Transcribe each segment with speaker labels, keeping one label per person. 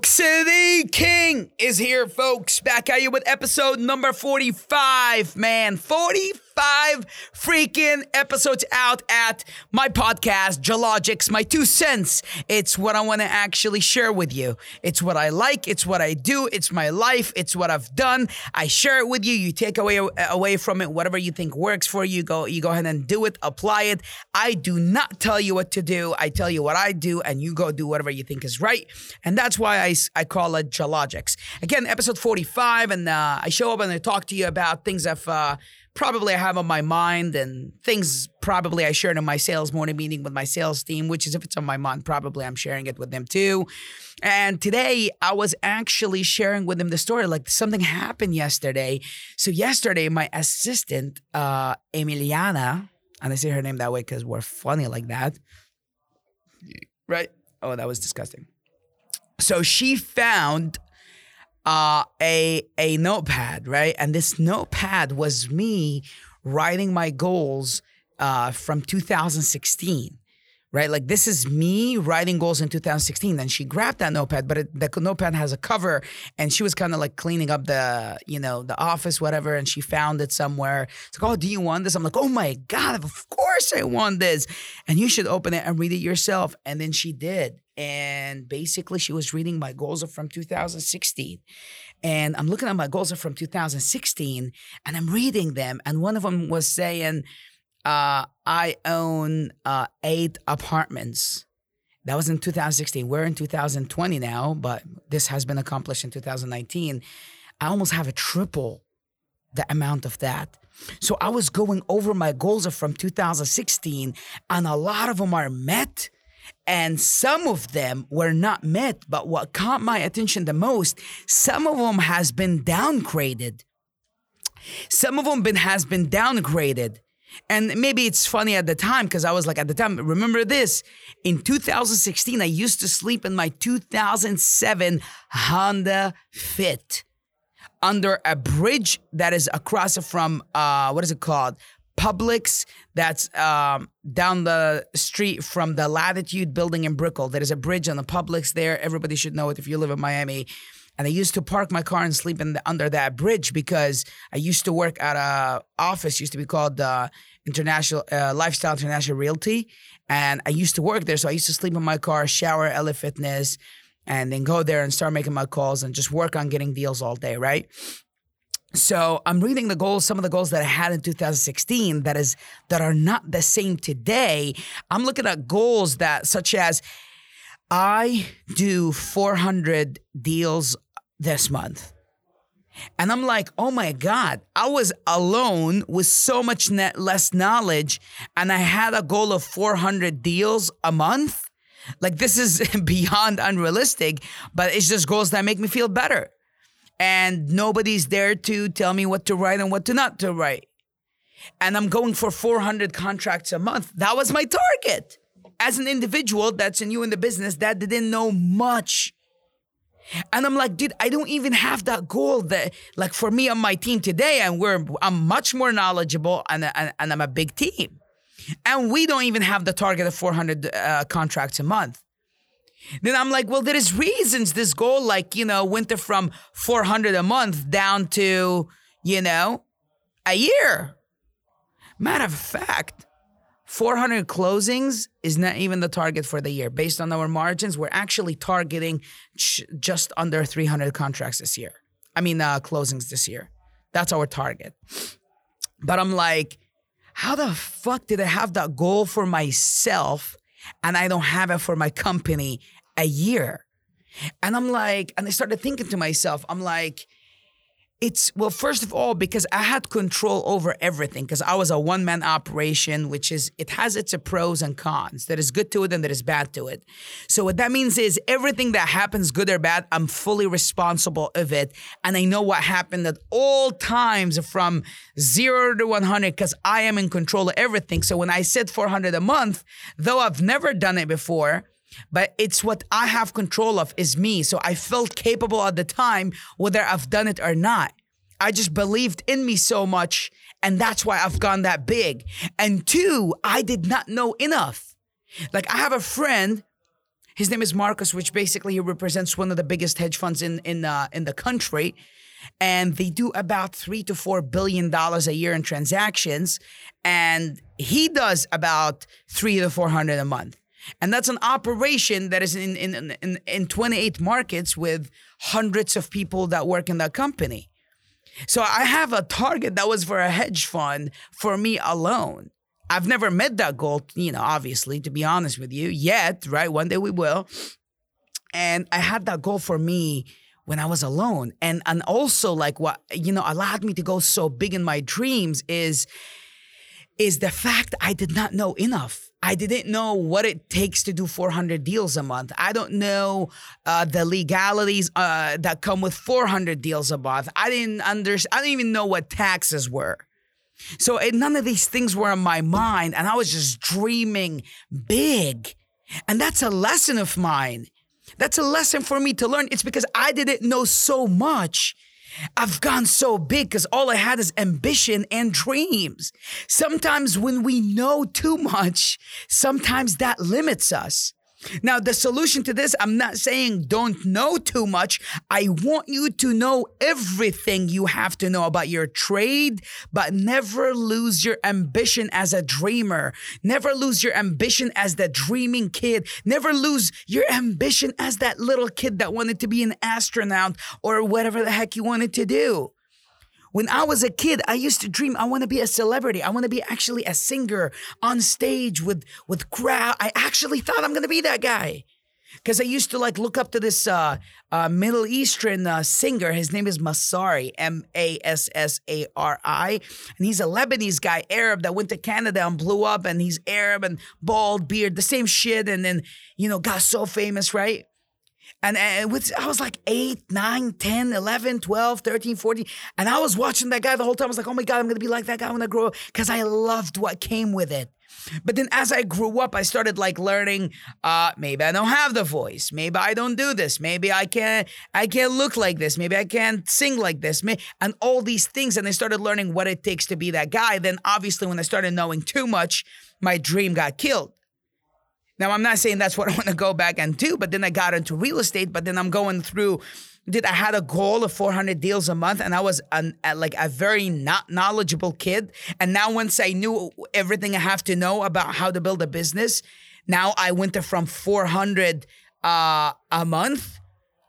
Speaker 1: The King is here, folks. Back at you with episode number 45, man. 45 freaking episodes out at my podcast, Geologics, my two cents. It's what I want to actually share with you. It's what I like, it's what I do, it's my life, it's what I've done. I share it with you. You take away away from it whatever you think works for you. Go you go ahead and do it, apply it. I do not tell you what to do. I tell you what I do and you go do whatever you think is right. And that's why I, I call it Geologics. Again, episode 45 and uh, I show up and I talk to you about things I've uh, probably I have on my mind and things probably I shared in my sales morning meeting with my sales team, which is if it's on my mind, probably I'm sharing it with them too. And today I was actually sharing with them the story, like something happened yesterday. So yesterday, my assistant, uh, Emiliana, and I say her name that way because we're funny like that. Right? Oh, that was disgusting. So she found uh, a a notepad, right? And this notepad was me writing my goals uh, from 2016 right? Like this is me writing goals in 2016. Then she grabbed that notepad, but it, the notepad has a cover, and she was kind of like cleaning up the, you know, the office, whatever, and she found it somewhere. It's like, oh, do you want this? I'm like, oh my god, of course I want this, and you should open it and read it yourself. And then she did, and basically she was reading my goals from 2016 and i'm looking at my goals from 2016 and i'm reading them and one of them was saying uh, i own uh, eight apartments. That was in 2016 we're in 2020 now but this has been accomplished in 2019 i almost have a triple the amount of that. So i was going over my goals from 2016 and a lot of them are met and some of them were not met. But what caught my attention the most some of them has been downgraded. Some of them been has been downgraded and maybe it's funny at the time because I was like, at the time, remember this? In 2016, I used to sleep in my 2007 Honda Fit under a bridge that is across from, uh, what is it called? Publix that's um, down the street from the Latitude building in Brickell. There is a bridge on the Publix there. Everybody should know it if you live in Miami. And I used to park my car and sleep in the, under that bridge because I used to work at a office used to be called uh, International uh, Lifestyle International Realty, and I used to work there. So I used to sleep in my car, shower, LA Fitness, and then go there and start making my calls and just work on getting deals all day, right? So I'm reading the goals, some of the goals that I had in 2016 that is that are not the same today. I'm looking at goals that such as I do 400 deals this month. And I'm like, oh my God, I was alone with so much net less knowledge, and I had a goal of 400 deals a month. Like, this is beyond unrealistic, but it's just goals that make me feel better and nobody's there to tell me what to write and what to not to write. And I'm going for 400 contracts a month. That was my target. As an individual that's new in the business that didn't know much. And I'm like, dude, I don't even have that goal that like for me on my team today, and we're I'm much more knowledgeable and, and, and I'm a big team. And we don't even have the target of 400 uh, contracts a month. Then I'm like, well, there is reasons this goal, like, you know, went from 400 a month down to, you know, a year. Matter of fact, 400 closings is not even the target for the year. Based on our margins, we're actually targeting ch- just under 300 contracts this year. I mean, uh, closings this year. That's our target. But I'm like, how the fuck did I have that goal for myself and I don't have it for my company a year. And I'm like, and I started thinking to myself, I'm like, it's well first of all because i had control over everything because i was a one-man operation which is it has its pros and cons. That is good to it and that is bad to it. So what that means is everything that happens good or bad i'm fully responsible of it. And i know what happened at all times from 0 to 100 because i am in control of everything. So when i said 400 a month though i've never done it before but it's what I have control of is me. So I felt capable at the time, whether I've done it or not. I just believed in me so much, and that's why I've gone that big. And two, I did not know enough. Like I have a friend His name is Marcus, which basically he represents one of the biggest hedge funds in in uh, in the country, and they do about three to four billion dollars a year in transactions, and he does about three to four hundred a month. And that's an operation that is in, in, in, in 28 markets with hundreds of people that work in that company. So I have a target that was for a hedge fund for me alone. I've never met that goal, you know, obviously, to be honest with you, yet, right? One day we will. And I had that goal for me when I was alone. And and also like what, you know, allowed me to go so big in my dreams is is the fact I did not know enough. I didn't know what it takes to do 400 deals a month. I don't know uh, the legalities uh, that come with 400 deals a month. I didn't understand. I didn't even know what taxes were. So none of these things were in my mind, and I was just dreaming big. And that's a lesson of mine. That's a lesson for me to learn. It's because I didn't know so much I've gone so big because all I had is ambition and dreams. Sometimes when we know too much, sometimes that limits us. Now, the solution to this, I'm not saying don't know too much. I want you to know everything you have to know about your trade, but never lose your ambition as a dreamer. Never lose your ambition as the dreaming kid. Never lose your ambition as that little kid that wanted to be an astronaut or whatever the heck you wanted to do. When I was a kid, I used to dream I want to be a celebrity. I want to be actually a singer on stage with with crowd. I actually thought I'm going to be that guy. Because I used to like look up to this uh, uh, Middle Eastern uh, singer. His name is Massari, M A S S A R I. And he's a Lebanese guy, Arab, that went to Canada and blew up. And he's Arab and bald beard, the same shit. And then, you know, got so famous, right? And, and with, I was like 8, 9, 10, 11, 12, 13, 14. And I was watching that guy the whole time. I was like, oh my God, I'm going to be like that guy when I grow up because I loved what came with it. But then as I grew up, I started like learning, uh, maybe I don't have the voice. Maybe I don't do this. Maybe I can't, I can't look like this. Maybe I can't sing like this. And all these things. And I started learning what it takes to be that guy. Then obviously when I started knowing too much, my dream got killed. Now, I'm not saying that's what I want to go back and do, but then I got into real estate, but then I'm going through. Did I had a goal of 400 deals a month, and I was an, a, like a very not knowledgeable kid. And now, once I knew everything I have to know about how to build a business, now I went from 400 uh, a month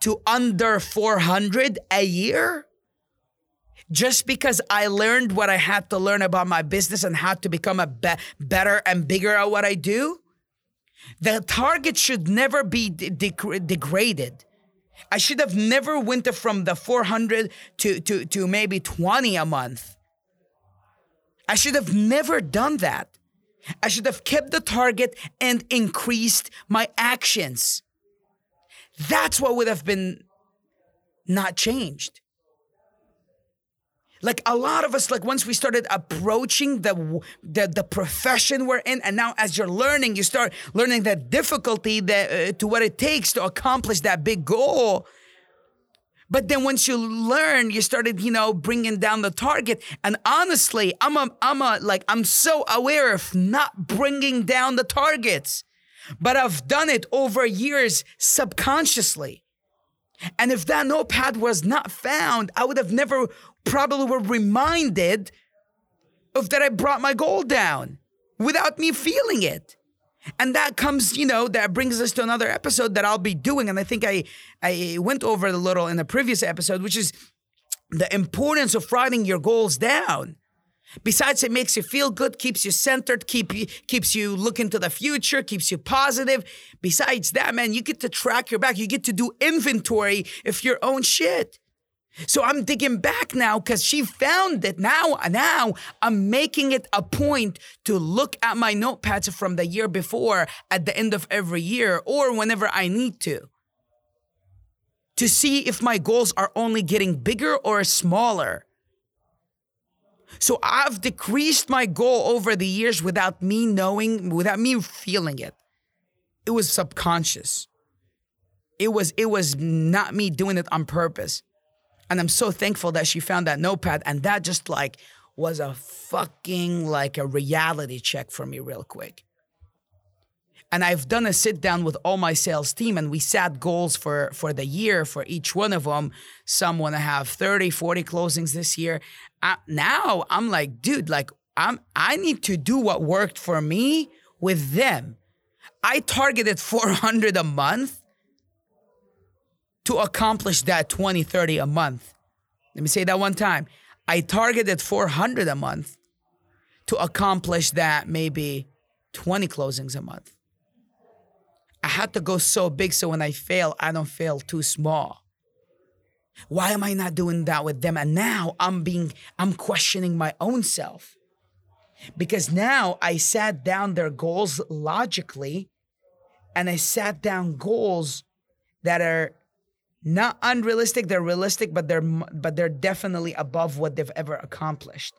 Speaker 1: to under 400 a year just because I learned what I had to learn about my business and how to become a be- better and bigger at what I do. The target should never be de- de- degraded. I should have never went from the 400 to, to, to maybe 20 a month. I should have never done that. I should have kept the target and increased my actions. That's what would have been not changed like a lot of us like once we started approaching the the, the profession we're in and now as you're learning you start learning the difficulty that uh, to what it takes to accomplish that big goal. But then once you learn you started you know bringing down the target. And honestly i'm a i'm a like i'm so aware of not bringing down the targets but i've done it over years subconsciously and if that notepad was not found, I would have never probably were reminded of that I brought my goal down without me feeling it. And that comes, you know, that brings us to another episode that I'll be doing. And I think I I went over a little in the previous episode, which is the importance of writing your goals down. Besides, it makes you feel good, keeps you centered, keep you, keeps you looking to the future, keeps you positive. Besides that, man, you get to track your back. You get to do inventory of your own shit. So I'm digging back now because she found it. Now, now I'm making it a point to look at my notepads from the year before at the end of every year or whenever I need to. To see if my goals are only getting bigger or smaller. So I've decreased my goal over the years without me knowing, without me feeling it. It was subconscious. It was it was not me doing it on purpose. And I'm so thankful that she found that notepad. And that just like was a fucking like a reality check for me, real quick. And I've done a sit down with all my sales team and we set goals for for the year for each one of them. Some want to have 30, 40 closings this year. I, now I'm like, dude, like I'm I need to do what worked for me with them. I targeted 400 a month to accomplish that 20, 30 a month. Let me say that one time. I targeted 400 a month to accomplish that maybe 20 closings a month. I had to go so big so when I fail, I don't fail too small. Why am I not doing that with them? And now I'm being, I'm questioning my own self. Because now I sat down their goals logically and I sat down goals that are not unrealistic they're realistic but they're but they're definitely above what they've ever accomplished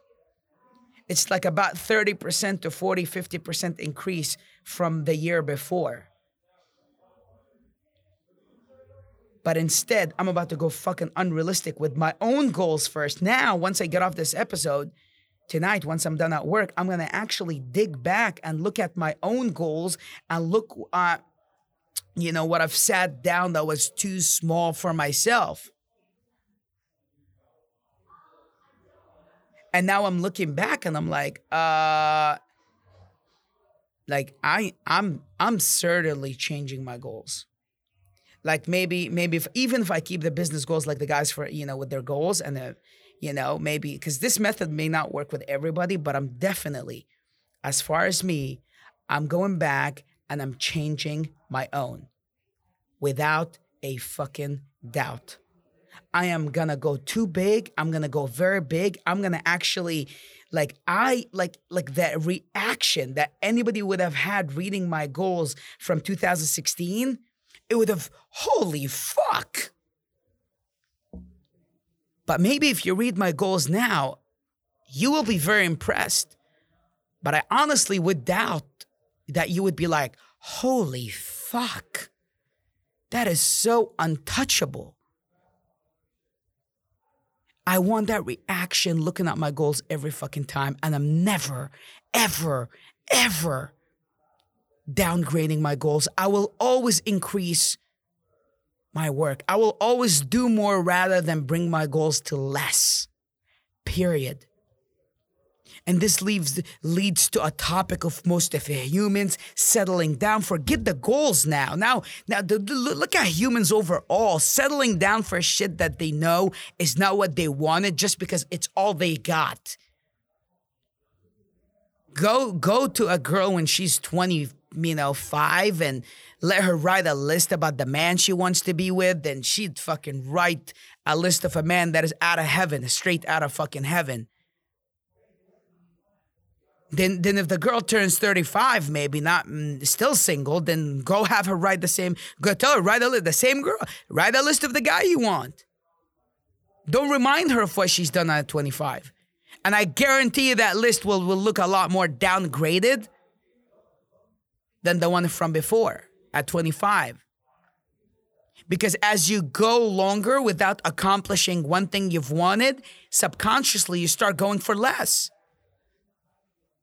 Speaker 1: it's like about 30% to 40 50% increase from the year before but instead i'm about to go fucking unrealistic with my own goals first now once i get off this episode tonight once i'm done at work i'm gonna actually dig back and look at my own goals and look at uh, you know, what I've sat down that was too small for myself. And now I'm looking back and I'm like, uh like I I'm I'm certainly changing my goals. Like maybe maybe if even if I keep the business goals like the guys for you know with their goals and the you know maybe because this method may not work with everybody, but I'm definitely as far as me, I'm going back and I'm changing my own without a fucking doubt. I am gonna go too big. I'm gonna go very big. I'm gonna actually like I like like that reaction that anybody would have had reading my goals from 2016, it would have holy fuck. But maybe if you read my goals now, you will be very impressed. But I honestly would doubt that you would be like, holy fuck. That is so untouchable. I want that reaction looking at my goals every fucking time, and I'm never, ever, ever downgrading my goals. I will always increase my work. I will always do more rather than bring my goals to less. Period. And this leaves, leads to a topic of most of humans settling down. Forget the goals now. Now, now the, the, look at humans overall settling down for shit that they know is not what they wanted just because it's all they got. Go go to a girl when she's 20, you know, five and let her write a list about the man she wants to be with, then she'd fucking write a list of a man that is out of heaven, straight out of fucking heaven. Then, then if the girl turns 35, maybe not mm, still single, then go have her write the same. Go tell her write a list. The same girl write a list of the guy you want. Don't remind her of what she's done at 25, and I guarantee you that list will will look a lot more downgraded than the one from before at 25. Because as you go longer without accomplishing one thing you've wanted, subconsciously you start going for less.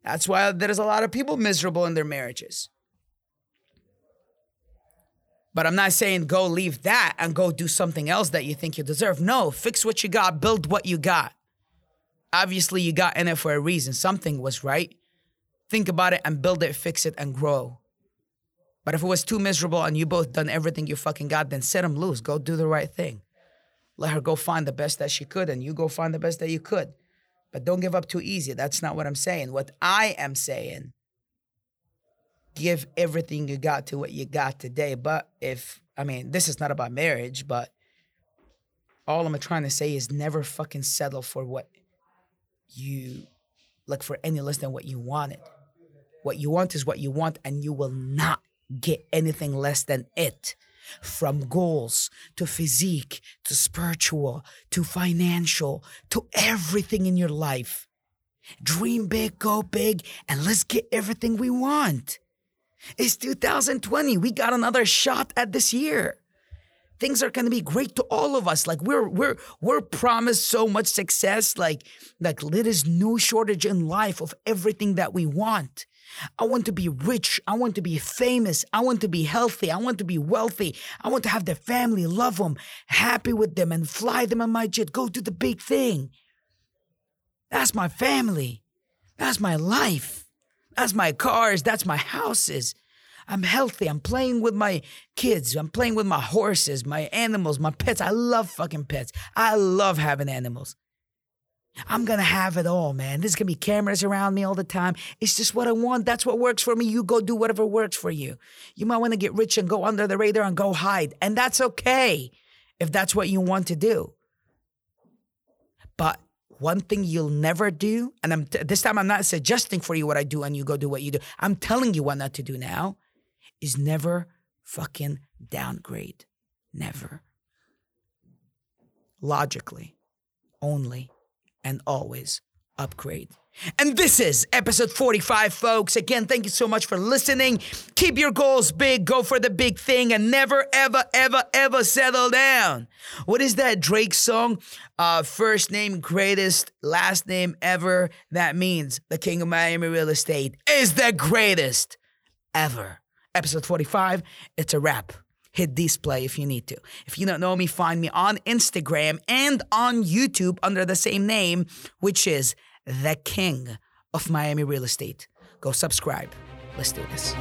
Speaker 1: That's why there's a lot of people miserable in their marriages. But I'm not saying go leave that and go do something else that you think you deserve. No, fix what you got, build what you got. Obviously, you got in it for a reason. Something was right. Think about it and build it, fix it, and grow. But if it was too miserable and you both done everything you fucking got, then set them loose. Go do the right thing. Let her go find the best that she could, and you go find the best that you could. But don't give up too easy. That's not what I'm saying. What I am saying, give everything you got to what you got today. But if, I mean, this is not about marriage, but all I'm trying to say is never fucking settle for what you, like for any less than what you wanted. What you want is what you want, and you will not get anything less than it from goals to physique to spiritual to financial to everything in your life. Dream big, go big, and let's get everything we want. It's 2020. We got another shot at this year. Things are gonna be great to all of us. Like we're we're we're promised so much success. Like like there is no shortage in life of everything that we want. I want to be rich. I want to be famous. I want to be healthy. I want to be wealthy. I want to have the family, love them, happy with them, and fly them on my jet, go do the big thing. That's my family. That's my life. That's my cars. That's my houses. I'm healthy. I'm playing with my kids. I'm playing with my horses, my animals, my pets. I love fucking pets. I love having animals. I'm gonna have it all, man. There's gonna be cameras around me all the time. It's just what I want. That's what works for me. You go do whatever works for you. You might wanna get rich and go under the radar and go hide. And that's okay if that's what you want to do. But one thing you'll never do, and I'm this time I'm not suggesting for you what I do and you go do what you do. I'm telling you what not to do now, is never fucking downgrade. Never. Logically, only and always upgrade. And this is episode 45, folks. Again, thank you so much for listening. Keep your goals big, go for the big thing, and never, ever, ever, ever settle down. What is that Drake song? Uh, first name, greatest, last name ever. That means the king of Miami real estate is the greatest ever. Episode 45, it's a wrap hit display if you need to. If you don't know me, find me on Instagram and on YouTube under the same name, which is The King of Miami Real Estate. Go subscribe. Let's do this.